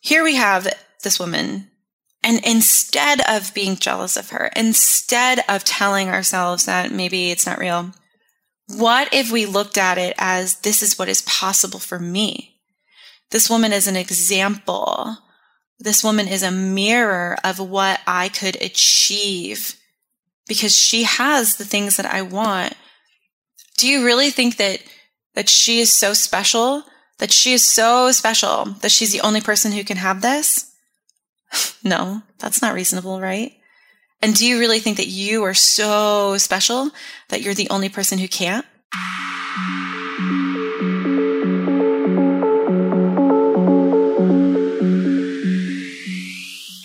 here we have this woman and instead of being jealous of her, instead of telling ourselves that maybe it's not real, what if we looked at it as this is what is possible for me? This woman is an example. This woman is a mirror of what I could achieve because she has the things that I want. Do you really think that that she is so special? That she is so special that she's the only person who can have this? no, that's not reasonable, right? And do you really think that you are so special that you're the only person who can't?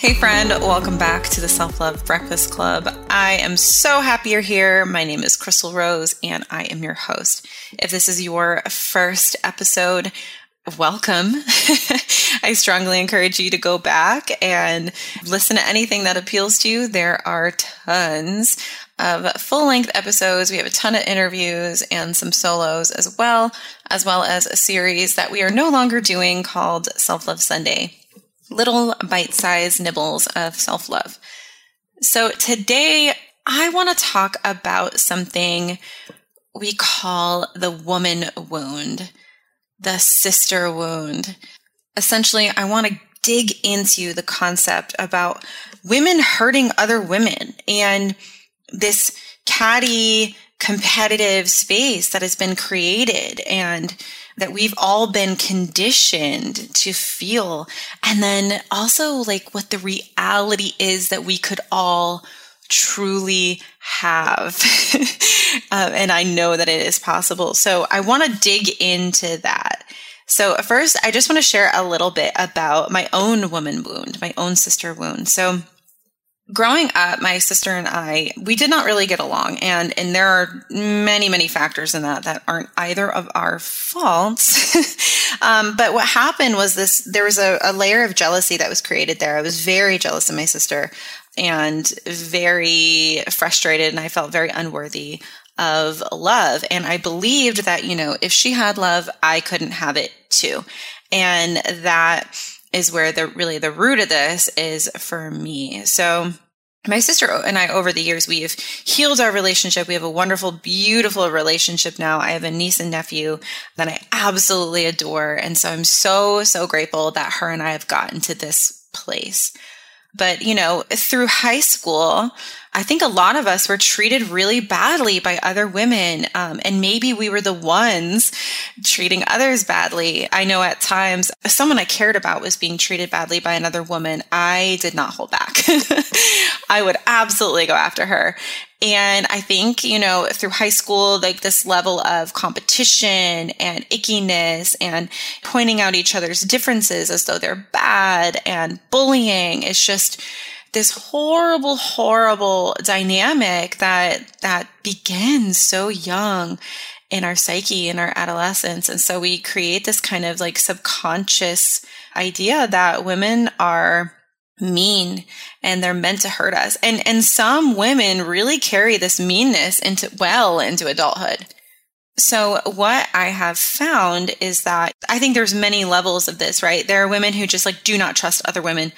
Hey, friend, welcome back to the Self Love Breakfast Club. I am so happy you're here. My name is Chrystal Rose, and I am your host. If this is your first episode, welcome. I strongly encourage you to go back and listen to anything that appeals to you. There are tons of full length episodes. We have a ton of interviews and some solos as well, as well as a series that we are no longer doing called Self Love Sunday. Little bite sized nibbles of self love. So today I want to talk about something we call the woman wound the sister wound. Essentially, I want to dig into the concept about women hurting other women and this catty competitive space that has been created and that we've all been conditioned to feel. And then also like what the reality is that we could all truly have. um, and I know that it is possible. So I want to dig into that. So, first, I just want to share a little bit about my own woman wound, my own sister wound. So, growing up my sister and i we did not really get along and and there are many many factors in that that aren't either of our faults um, but what happened was this there was a, a, layer of jealousy that was created there i was very jealous of my sister and very frustrated and I felt very unworthy of love. And I believed that, you know, if she had love, I couldn't have it too. And that is where the really the root of this is for me. So my sister and I, over the years, we have healed our relationship. We have a wonderful, beautiful relationship now. I have a niece and nephew that I absolutely adore. And so I'm so, so grateful that her and I have gotten to this place. But, you know, through high school, I think a lot of us were treated really badly by other women. Um, and maybe we were the ones treating others badly. I know at times someone I cared about was being treated badly by another woman. I did not hold back. I would absolutely go after her. And I think, you know, through high school, like this level of competition and ickiness and pointing out each other's differences as though they're bad and bullying is just, this horrible, horrible dynamic that, that begins so young in our psyche, in our adolescence. And so we create this kind of like subconscious idea that women are mean and they're meant to hurt us. And, and some women really carry this meanness into, well, into adulthood. So what I have found is that I think there's many levels of this, right? There are women who just like do not trust other women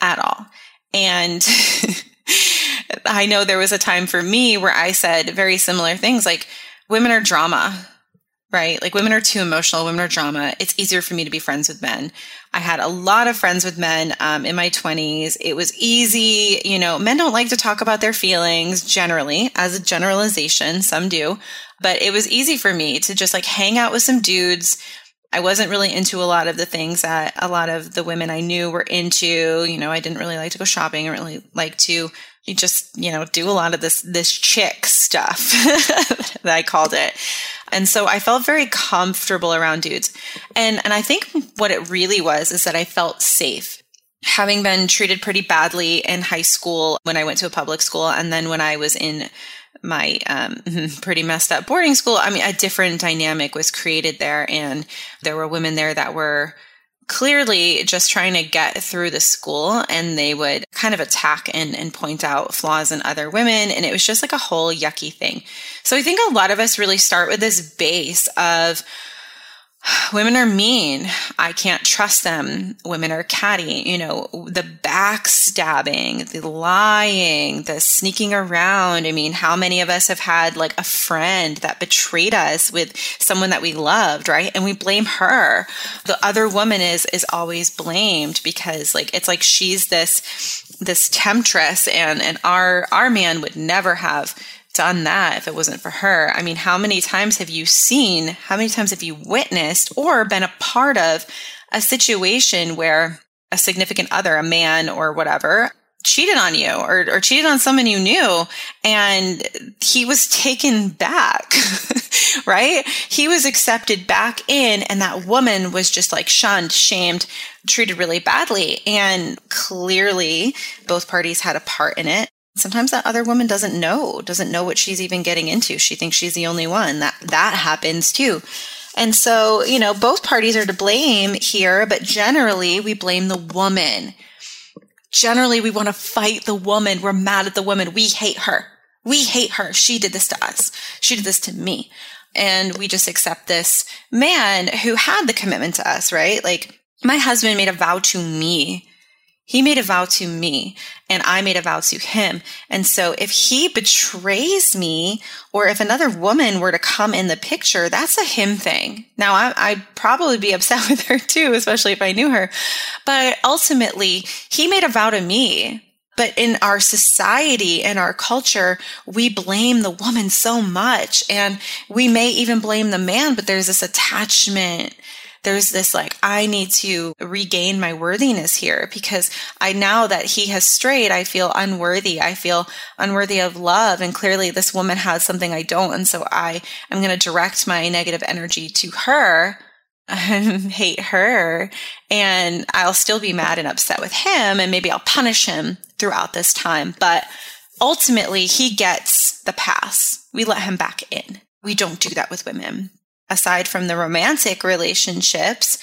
at all. And I know there was a time for me where I said very similar things like women are drama, right? Like women are too emotional, women are drama. It's easier for me to be friends with men. I had a lot of friends with men um, in my 20s. It was easy. You know, men don't like to talk about their feelings generally, as a generalization. Some do. But it was easy for me to just like hang out with some dudes I wasn't really into a lot of the things that a lot of the women I knew were into. You know, I didn't really like to go shopping. I really like to just, you know, do a lot of this, this chick stuff that I called it. And so I felt very comfortable around dudes. And, and I think what it really was is that I felt safe having been treated pretty badly in high school when I went to a public school. And then when I was in my um, pretty messed up boarding school, I mean, a different dynamic was created there. And there were women there that were clearly just trying to get through the school and they would kind of attack and, and point out flaws in other women. And it was just like a whole yucky thing. So I think a lot of us really start with this base of, women are mean. I can't trust them. Women are catty. You know, the backstabbing, the lying, the sneaking around. I mean, how many of us have had like a friend that betrayed us with someone that we loved, right? And we blame her. The other woman is is always blamed because like it's like she's this this temptress and and our our man would never have done that if it wasn't for her. I mean, how many times have you seen, how many times have you witnessed or been a part of a situation where a significant other, a man or whatever, cheated on you or, or cheated on someone you knew and he was taken back, right? He was accepted back in and that woman was just like shunned, shamed, treated really badly. And clearly both parties had a part in it sometimes that other woman doesn't know, doesn't know what she's even getting into. She thinks she's the only one. That that happens too. And so, you know, both parties are to blame here, but generally we blame the woman. Generally, we want to fight the woman. We're mad at the woman. We hate her. We hate her. She did this to us. She did this to me. And we just accept this man who had the commitment to us, right? Like my husband made a vow to me he made a vow to me and I made a vow to him. And so if he betrays me or if another woman were to come in the picture, that's a him thing. Now I, would probably be upset with her too, especially if I knew her. But ultimately he made a vow to me. But in our society and our culture, we blame the woman so much and we may even blame the man, but there's this attachment there's this like, I need to regain my worthiness here because I now that he has strayed, I feel unworthy. I feel unworthy of love. And clearly this woman has something I don't. And so I am going to direct my negative energy to her and hate her. And I'll still be mad and upset with him. And maybe I'll punish him throughout this time. But ultimately he gets the pass. We let him back in. We don't do that with women aside from the romantic relationships,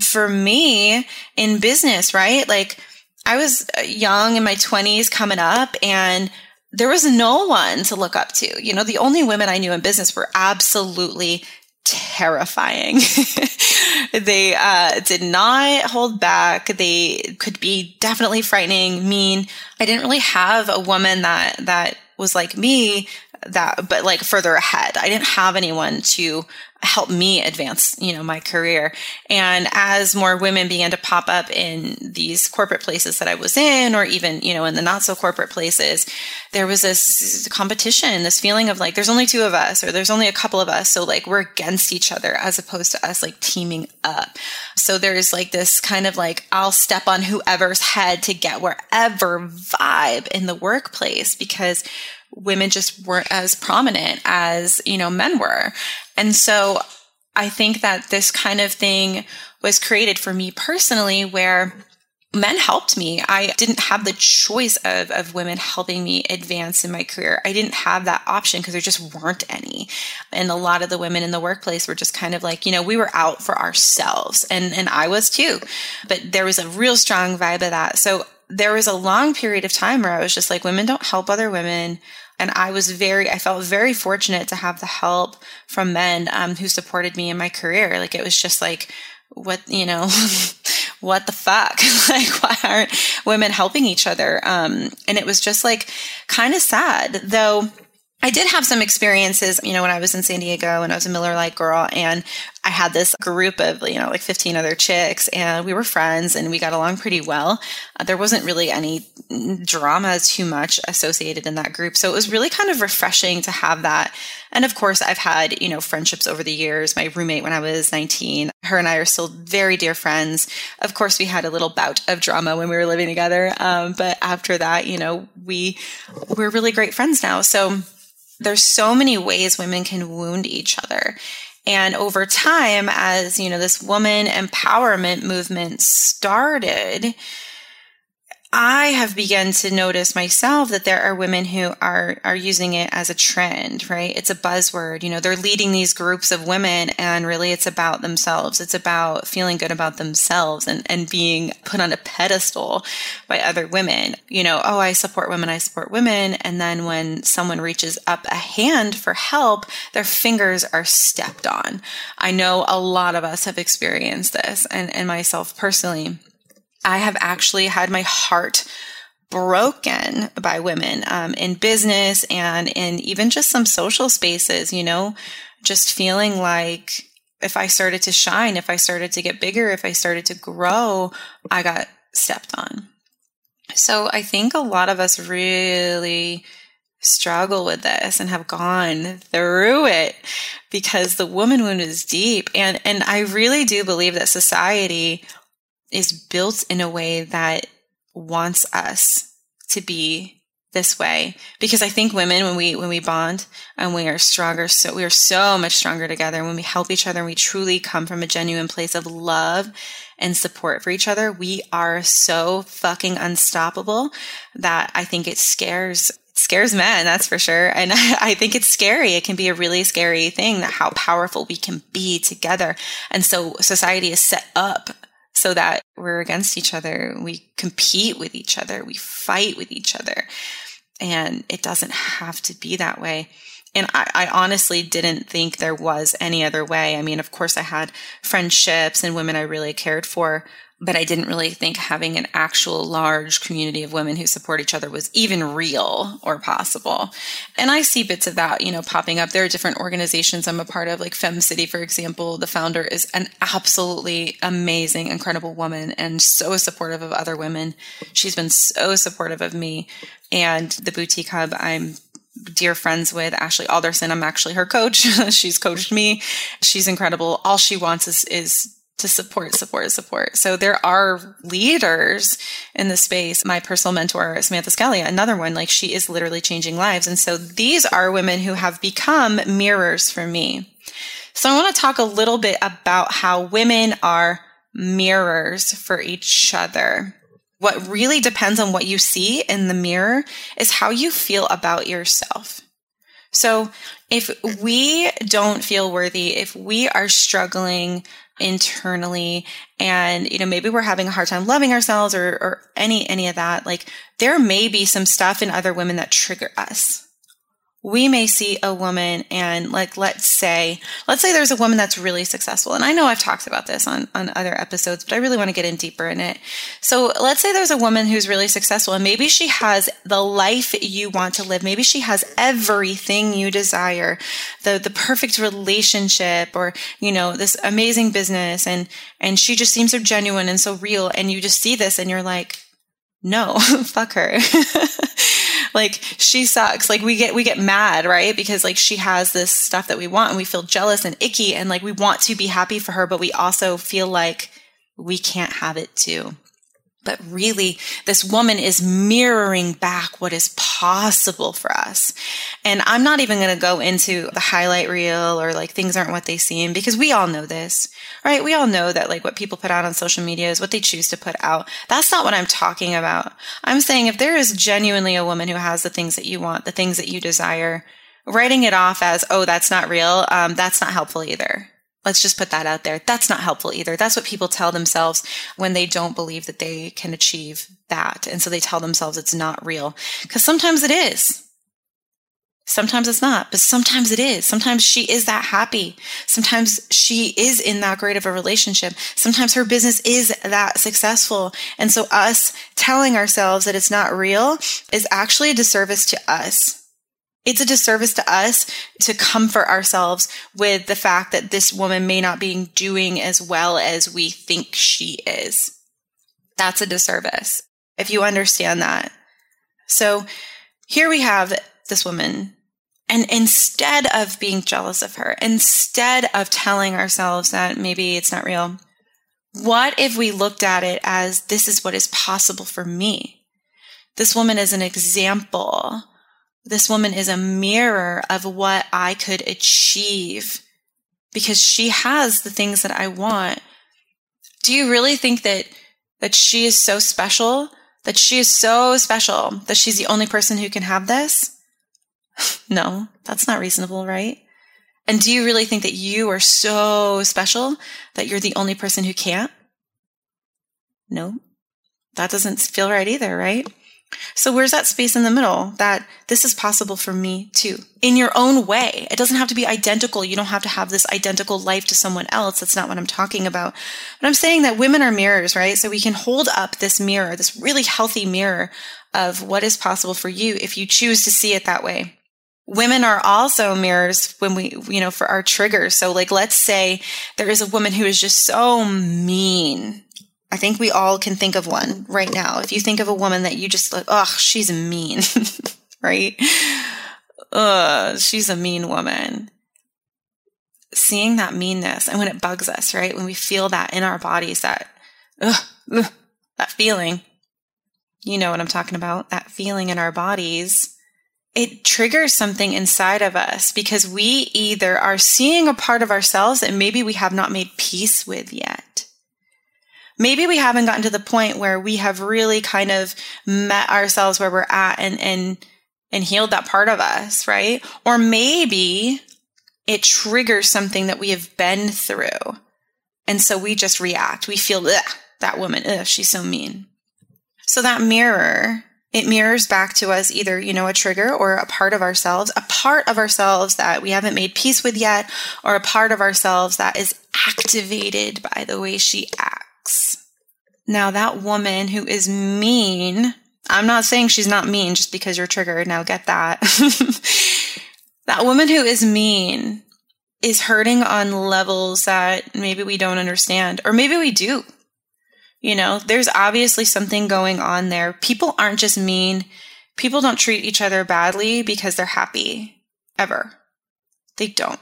for me in business, right? Like I was young in my 20s coming up and there was no one to look up to. You know, the only women I knew in business were absolutely terrifying. they uh, did not hold back. They could be definitely frightening, mean. I didn't really have a woman that that was like me that but like further ahead. I didn't have anyone to help me advance, you know, my career. And as more women began to pop up in these corporate places that I was in, or even, you know, in the not so corporate places, there was this competition, this feeling of like, there's only two of us, or there's only a couple of us. So like we're against each other as opposed to us like teaming up. So there's like this kind of like, I'll step on whoever's head to get wherever vibe in the workplace because women just weren't as prominent as, you know, men were. And so I think that this kind of thing was created for me personally where men helped me. I didn't have the choice of, of women helping me advance in my career. I didn't have that option because there just weren't any. And a lot of the women in the workplace were just kind of like, you know, we were out for ourselves and, and I was too, but there was a real strong vibe of that. So there was a long period of time where I was just like, women don't help other women. And I was very, I felt very fortunate to have the help from men um, who supported me in my career. Like it was just like, what, you know, what the fuck? like, why aren't women helping each other? Um, and it was just like kind of sad, though I did have some experiences, you know, when I was in San Diego and I was a Miller Lite girl and I had this group of, you know, like 15 other chicks and we were friends and we got along pretty well. Uh, there wasn't really any drama too much associated in that group. So it was really kind of refreshing to have that. And of course, I've had, you know, friendships over the years. My roommate when I was 19, her and I are still very dear friends. Of course, we had a little bout of drama when we were living together. Um, but after that, you know, we, we're really great friends now. So, there's so many ways women can wound each other. And over time, as you know, this woman empowerment movement started, I have begun to notice myself that there are women who are are using it as a trend, right? It's a buzzword. You know, they're leading these groups of women and really it's about themselves. It's about feeling good about themselves and, and being put on a pedestal by other women. You know, oh, I support women, I support women. And then when someone reaches up a hand for help, their fingers are stepped on. I know a lot of us have experienced this and, and myself personally. I have actually had my heart broken by women um, in business and in even just some social spaces, you know, just feeling like if I started to shine, if I started to get bigger, if I started to grow, I got stepped on. So I think a lot of us really struggle with this and have gone through it because the woman wound is deep and and I really do believe that society is built in a way that wants us to be this way. Because i think women when we when we bond and we are stronger so we are so much stronger together. When we help each other and we truly come from a genuine place of love and support for each other we are so fucking unstoppable that i think it scares it scares men that's for sure. And I think it's scary. It can be a really scary thing that how powerful we can be together. And so society is set up so that we're against each other. We compete with each other. We fight with each other. And it doesn't have to be that way. And I, I, honestly didn't think there was any other way. I mean, of course, I had friendships and women I really cared for, but I didn't really think having an actual large community of women who support each other was even real or possible. And I see bits of that, you know, popping up. There are different organizations I'm a part of, like FemCity, for example. The founder is an absolutely amazing, incredible woman and so supportive of other women. She's been so supportive of me. And the boutique hub, I'm dear friends with Ashley Alderson. I'm actually her coach. She's coached me. She's incredible. All she wants is, is to support, support, support. So there are leaders in the space. My personal mentor, Samantha Scalia, another one, like she is literally changing lives. And so these are women who have become mirrors for me. So I want to talk a little bit about how women are mirrors for each other. What really depends on what you see in the mirror is how you feel about yourself. So if we don't feel worthy, if we are struggling internally. And you know maybe we're having a hard time loving ourselves or or any any of that. Like there may be some stuff in other women that trigger us we may see a woman and like let's say let's say there's a woman that's really successful. And i know i've talked about this on on other episodes but i really want to get in deeper in it. So let's say there's a woman who's really successful and maybe she has the life you want to live. Maybe she has everything you desire the the perfect relationship or you know this amazing business and and she just seems so genuine and so real and you just see this and you're like no fuck her like she sucks. Like we get we get mad right? Because like she has this stuff that we want and we feel jealous and icky and like we want to be happy for her but we also feel like we can't have it too but really this woman is mirroring back what is possible for us. And I'm not even going to go into the highlight reel or like things aren't what they seem because we all know this, right? We all know that like what people put out on social media is what they choose to put out. That's not what I'm talking about. I'm saying if there is genuinely a woman who has the things that you want, the things that you desire, writing it off as, oh, that's not real, um, that's not helpful either. Let's just put that out there. That's not helpful either. That's what people tell themselves when they don't believe that they can achieve that. And so they tell themselves it's not real. Because sometimes it is. Sometimes it's not, but sometimes it is. Sometimes she is that happy. Sometimes she is in that great of a relationship. Sometimes her business is that successful. And so us telling ourselves that it's not real is actually a disservice to us it's a disservice to us to comfort ourselves with the fact that this woman may not be doing as well as we think she is. That's a disservice if you understand that. So here we have this woman. And instead of being jealous of her, instead of telling ourselves that maybe it's not real, what if we looked at it as this is what is possible for me? This woman is an example this woman is a mirror of what I could achieve because she has the things that I want. Do you really think that that she is so special that she is so special that she's the only person who can have this? no, that's not reasonable, right? And do you really think that you are so special that you're the only person who can't? No, that doesn't feel right either, right? So where's that space in the middle that this is possible for me too in your own way? It doesn't have to be identical. You don't have to have this identical life to someone else. That's not what I'm talking about. But I'm saying that women are mirrors, right? So we can hold up this mirror, this really healthy mirror of what is possible for you if you choose to see it that way. Women are also mirrors when we, you know, for our triggers. So like, let's say there is a woman who is just so mean I think we all can think of one right now. If you think of a woman that you just like, oh, she's mean, right? Ugh, she's a mean woman. Seeing that meanness and when it bugs us, right? When we feel that in our bodies, that, ugh, ugh, that feeling, you know what I'm talking about, that feeling in our bodies, it triggers something inside of us because we either are seeing a part of ourselves that maybe we have not made peace with yet maybe we haven't gotten to the point where we have really kind of met ourselves where we're at and and and healed that part of us, right? Or maybe it triggers something that we have been through. And so we just react. We feel that woman, ugh, she's so mean. So that mirror, it mirrors back to us either, you know, a trigger or a part of ourselves, a part of ourselves that we haven't made peace with yet, or a part of ourselves that is activated by the way she acts. Now, that woman who is mean, I'm not saying she's not mean just because you're triggered. Now, get that. that woman who is mean is hurting on levels that maybe we don't understand, or maybe we do. You know, there's obviously something going on there. People aren't just mean. People don't treat each other badly because they're happy, ever. They don't.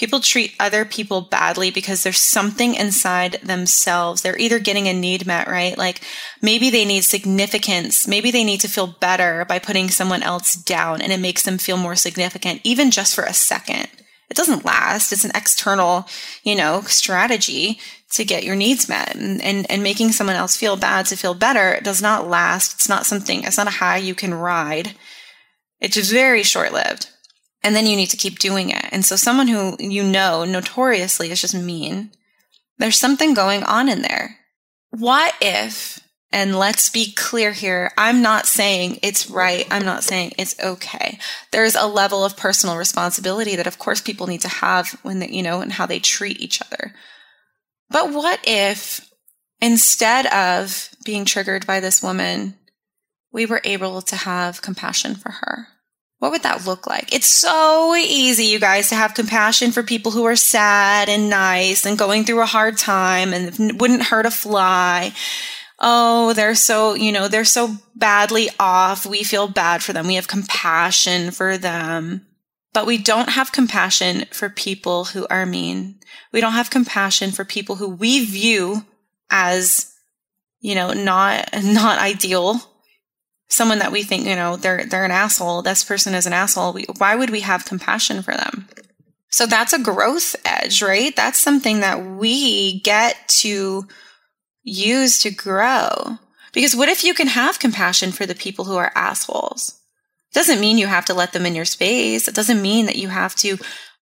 People treat other people badly because there's something inside themselves. They're either getting a need met, right? Like maybe they need significance. Maybe they need to feel better by putting someone else down and it makes them feel more significant, even just for a second. It doesn't last. It's an external, you know, strategy to get your needs met and, and, and making someone else feel bad to feel better does not last. It's not something, it's not a high you can ride. It's just very short lived and then you need to keep doing it. And so someone who you know notoriously is just mean, there's something going on in there. What if, and let's be clear here, I'm not saying it's right. I'm not saying it's okay. There's a level of personal responsibility that of course people need to have when they, you know, and how they treat each other. But what if instead of being triggered by this woman, we were able to have compassion for her? What would that look like? It's so easy, you guys, to have compassion for people who are sad and nice and going through a hard time and wouldn't hurt a fly. Oh, they're so, you know, they're so badly off. We feel bad for them. We have compassion for them. But we don't have compassion for people who are mean. We don't have compassion for people who we view as, you know, not, not ideal someone that we think, you know, they're they're an asshole, this person is an asshole, we, why would we have compassion for them? So that's a growth edge, right? That's something that we get to use to grow. Because what if you can have compassion for the people who are assholes? It doesn't mean you have to let them in your space. It doesn't mean that you have to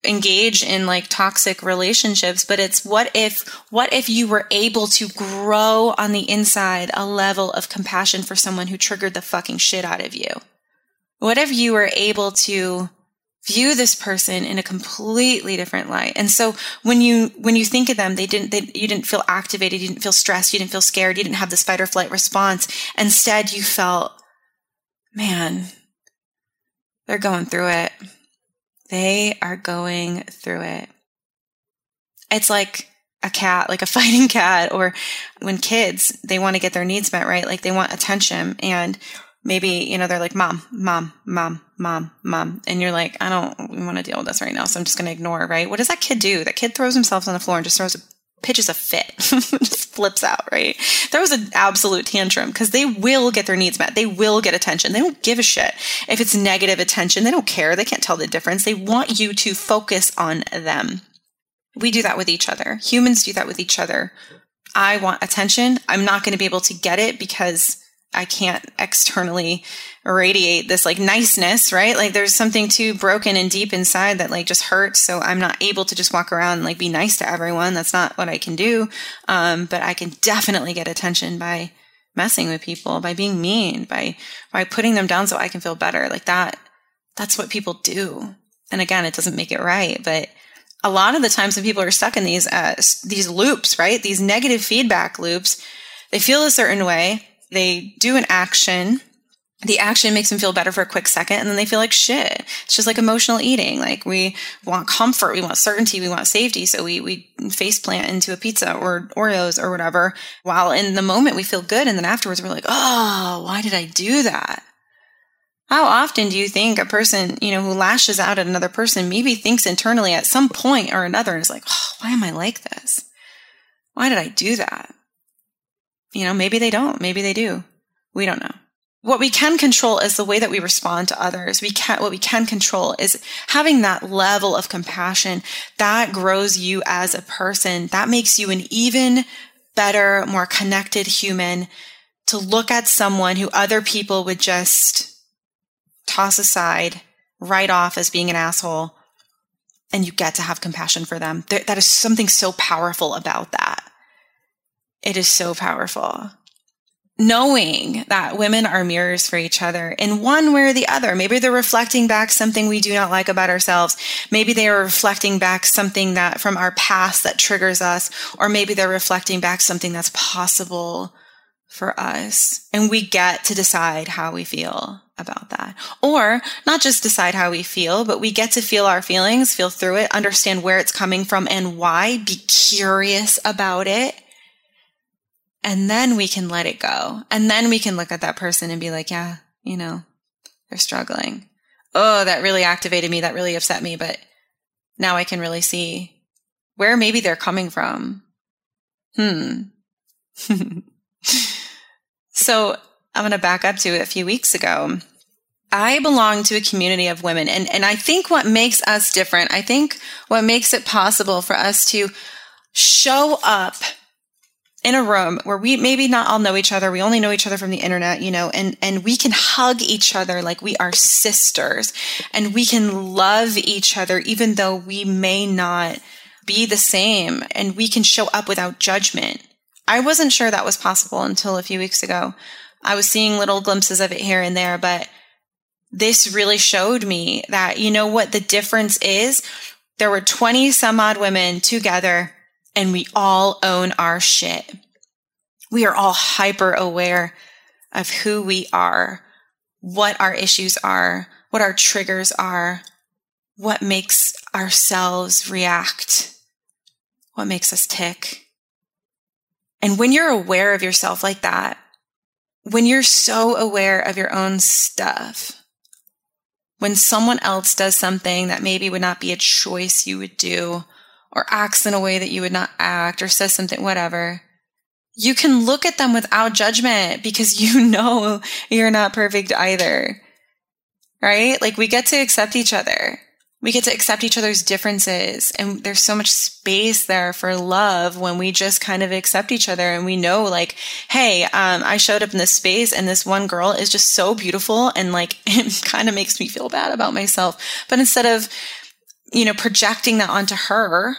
engage in like toxic relationships but it's what if what if you were able to grow on the inside a level of compassion for someone who triggered the fucking shit out of you? What if you were able to view this person in a completely different light? And so when you when you think of them they didn't they, you didn't feel activated you didn't feel stressed you didn't feel scared you didn't have this fight or flight response. Instead you felt man they're going through it they are going through it. It's like a cat, like a fighting cat, or when kids, they want to get their needs met, right? Like they want attention and maybe, you know, they're like, mom, mom, mom, mom, mom. And you're like, I don't want to deal with this right now. So I'm just going to ignore, right? What does that kid do? That kid throws himself on the floor and just throws a pitches a fit, just flips out, right? There was an absolute tantrum because they will get their needs met. They will get attention. They don't give a shit. If it's negative attention, they don't care. They can't tell the difference. They want you to focus on them. We do that with each other. Humans do that with each other. I want attention. I'm not going to be able to get it because I can't externally radiate this like niceness, right? Like there's something too broken and deep inside that like just hurts. So I'm not able to just walk around and like be nice to everyone. That's not what I can do. Um, but I can definitely get attention by messing with people, by being mean, by, by putting them down so I can feel better. Like that, that's what people do. And again, it doesn't make it right, but a lot of the times when people are stuck in these, uh, these loops, right? These negative feedback loops, they feel a certain way they do an action the action makes them feel better for a quick second and then they feel like shit. It's just like emotional eating. Like we want comfort, we want certainty, we want safety. So we, we face plant into a pizza or Oreos or whatever. While in the moment we feel good. And then afterwards we're like, oh, why did I do that? How often do you think a person, you know, who lashes out at another person maybe thinks internally at some point or another is like, oh, why am I like this? Why did I do that? You know, maybe they don't. Maybe they do. We don't know. What we can control is the way that we respond to others. We can, what we can control is having that level of compassion that grows you as a person. That makes you an even better, more connected human to look at someone who other people would just toss aside, write off as being an asshole. And you get to have compassion for them. That is something so powerful about that. It is so powerful. Knowing that women are mirrors for each other in one way or the other. Maybe they're reflecting back something we do not like about ourselves. Maybe they are reflecting back something that from our past that triggers us, or maybe they're reflecting back something that's possible for us. And we get to decide how we feel about that. Or not just decide how we feel, but we get to feel our feelings, feel through it, understand where it's coming from and why, be curious about it and then we can let it go. And then we can look at that person and be like, yeah, you know, they're struggling. Oh, that really activated me. That really upset me. But now I can really see where maybe they're coming from. Hmm. so I'm going to back up to a few weeks ago. I belong to a community of women. And, and I think what makes us different, I think what makes it possible for us to show up in a room where we maybe not all know each other we only know each other from the internet you know and and we can hug each other like we are sisters. And we can love each other even though we may not be the same. And we can show up without judgment. I wasn't sure that was possible until a few weeks ago. I was seeing little glimpses of it here and there but this really showed me that you know what the difference is? There were 20 some odd women together and we all own our shit. We are all hyper aware of who we are, what our issues are, what our triggers are, what makes ourselves react, what makes us tick. And when you're aware of yourself like that, when you're so aware of your own stuff, when someone else does something that maybe would not be a choice you would do, or acts in a way that you would not act or says something, whatever, you can look at them without judgment because you know you're not perfect either. Right? Like we get to accept each other. We get to accept each other's differences. And there's so much space there for love when we just kind of accept each other and we know like, Hey, um, I showed up in this space and this one girl is just so beautiful. And like, it kind of makes me feel bad about myself. But instead of you know, projecting that onto her,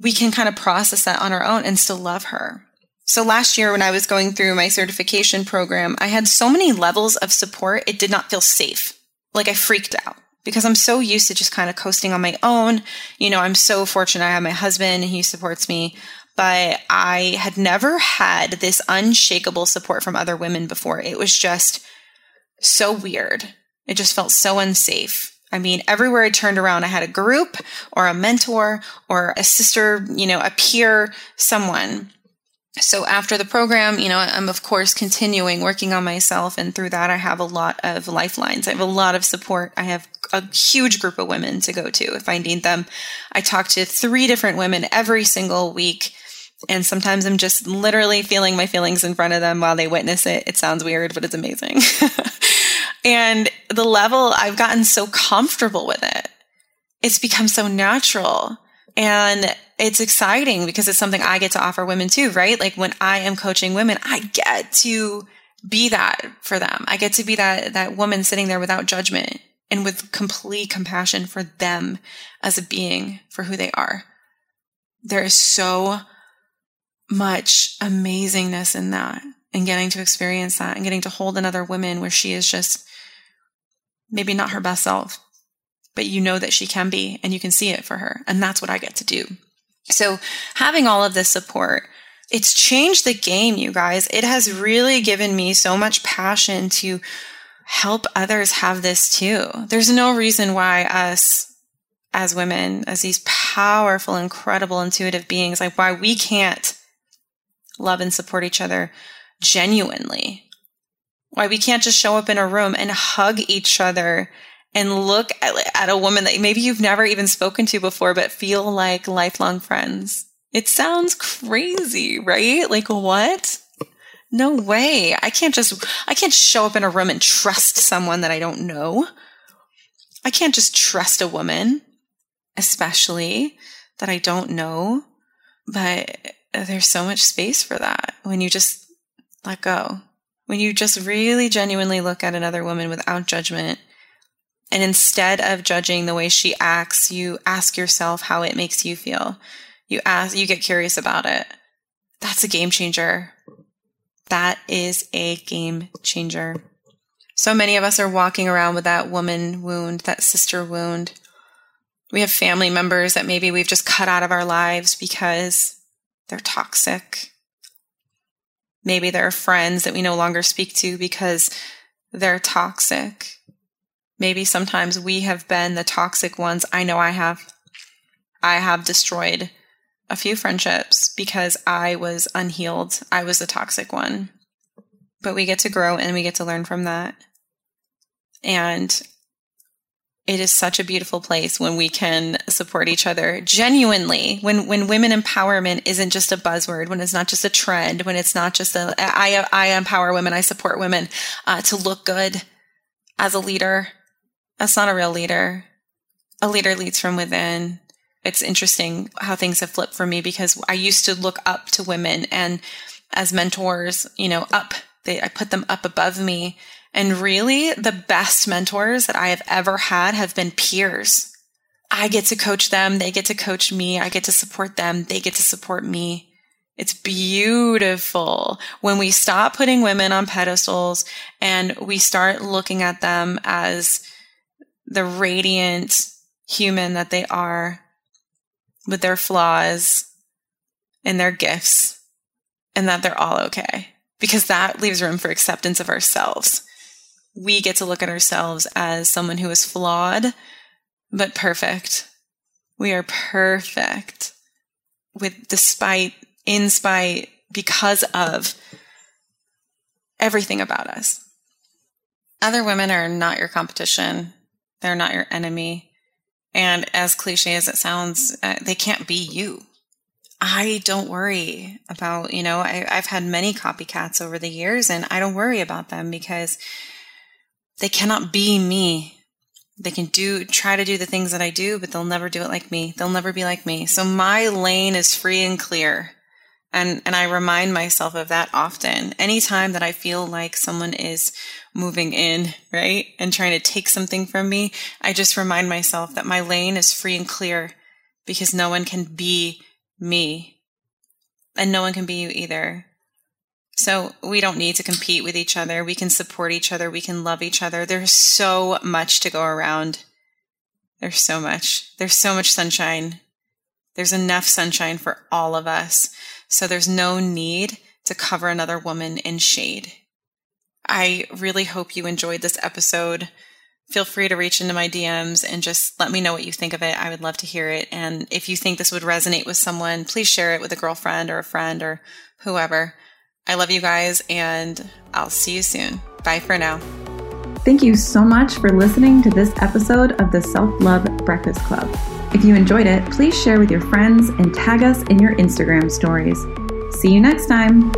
we can kind of process that on our own and still love her. So last year when I was going through my certification program, I had so many levels of support. It did not feel safe. Like I freaked out because I'm so used to just kind of coasting on my own. You know, I'm so fortunate. I have my husband, and he supports me, but I had never had this unshakable support from other women before. It was just so weird. It just felt so unsafe. I mean, everywhere I turned around, I had a group or a mentor or a sister, you know, a peer, someone. So after the program, you know, I'm of course continuing working on myself. And through that, I have a lot of lifelines. I have a lot of support. I have a huge group of women to go to if I need them. I talk to three different women every single week. And sometimes I'm just literally feeling my feelings in front of them while they witness it. It sounds weird, but it's amazing. And the level I've gotten so comfortable with it. It's become so natural. And it's exciting because it's something I get to offer women too, right? Like when I am coaching women, I get to be that for them. I get to be that, that woman sitting there without judgment and with complete compassion for them as a being for who they are. There is so much amazingness in that and getting to experience that and getting to hold another woman where she is just maybe not her best self, but you know that she can be and you can see it for her. And that's what I get to do. So having all of this support, it's changed the game, you guys. It has really given me so much passion to help others have this too. There's no reason why us as women, as these powerful, incredible, intuitive beings, like why we can't love and support each other genuinely. Why we can't just show up in a room and hug each other and look at, at a woman that maybe you've never even spoken to before, but feel like lifelong friends. It sounds crazy, right? Like what? No way. I can't just, I can't show up in a room and trust someone that I don't know. I can't just trust a woman, especially that I don't know. But there's so much space for that when you just let go. When you just really genuinely look at another woman without judgment. And instead of judging the way she acts, you ask yourself how it makes you feel. You ask, you get curious about it. That's a game changer. That is a game changer. So many of us are walking around with that woman wound, that sister wound. We have family members that maybe we've just cut out of our lives because they're toxic. Maybe there are friends that we no longer speak to because they're toxic. Maybe sometimes we have been the toxic ones. I know I have. I have destroyed a few friendships because I was unhealed. I was the toxic one. But we get to grow and we get to learn from that. And it is such a beautiful place when we can support each other genuinely. When when women empowerment isn't just a buzzword when it's not just a trend when it's not just a i i empower women i support women uh, to look good as a leader. That's not a real leader. A leader leads from within. It's interesting how things have flipped for me because i used to look up to women and as mentors you know up they i put them up above me and really, the best mentors that I have ever had have been peers. I get to coach them. They get to coach me. I get to support them. They get to support me. It's beautiful when we stop putting women on pedestals and we start looking at them as the radiant human that they are with their flaws and their gifts and that they're all okay because that leaves room for acceptance of ourselves we get to look at ourselves as someone who is flawed, but perfect. We are perfect with despite, in spite, because of everything about us. Other women are not your competition. They're not your enemy. And as cliche as it sounds, uh, they can't be you. I don't worry about, you know, I, I've had many copycats over the years and I don't worry about them because they cannot be me. They can do, try to do the things that I do, but they'll never do it like me. They'll never be like me. So my lane is free and clear. And, and I remind myself of that often. Anytime that I feel like someone is moving in, right? And trying to take something from me, I just remind myself that my lane is free and clear because no one can be me. And no one can be you either. So we don't need to compete with each other. We can support each other. We can love each other. There's so much to go around. There's so much. There's so much sunshine. There's enough sunshine for all of us. So there's no need to cover another woman in shade. I really hope you enjoyed this episode. Feel free to reach into my DMs and just let me know what you think of it. I would love to hear it. And if you think this would resonate with someone, please share it with a girlfriend or a friend or whoever. I love you guys, and I'll see you soon. Bye for now. Thank you so much for listening to this episode of the Self Love Breakfast Club. If you enjoyed it, please share with your friends and tag us in your Instagram stories. See you next time.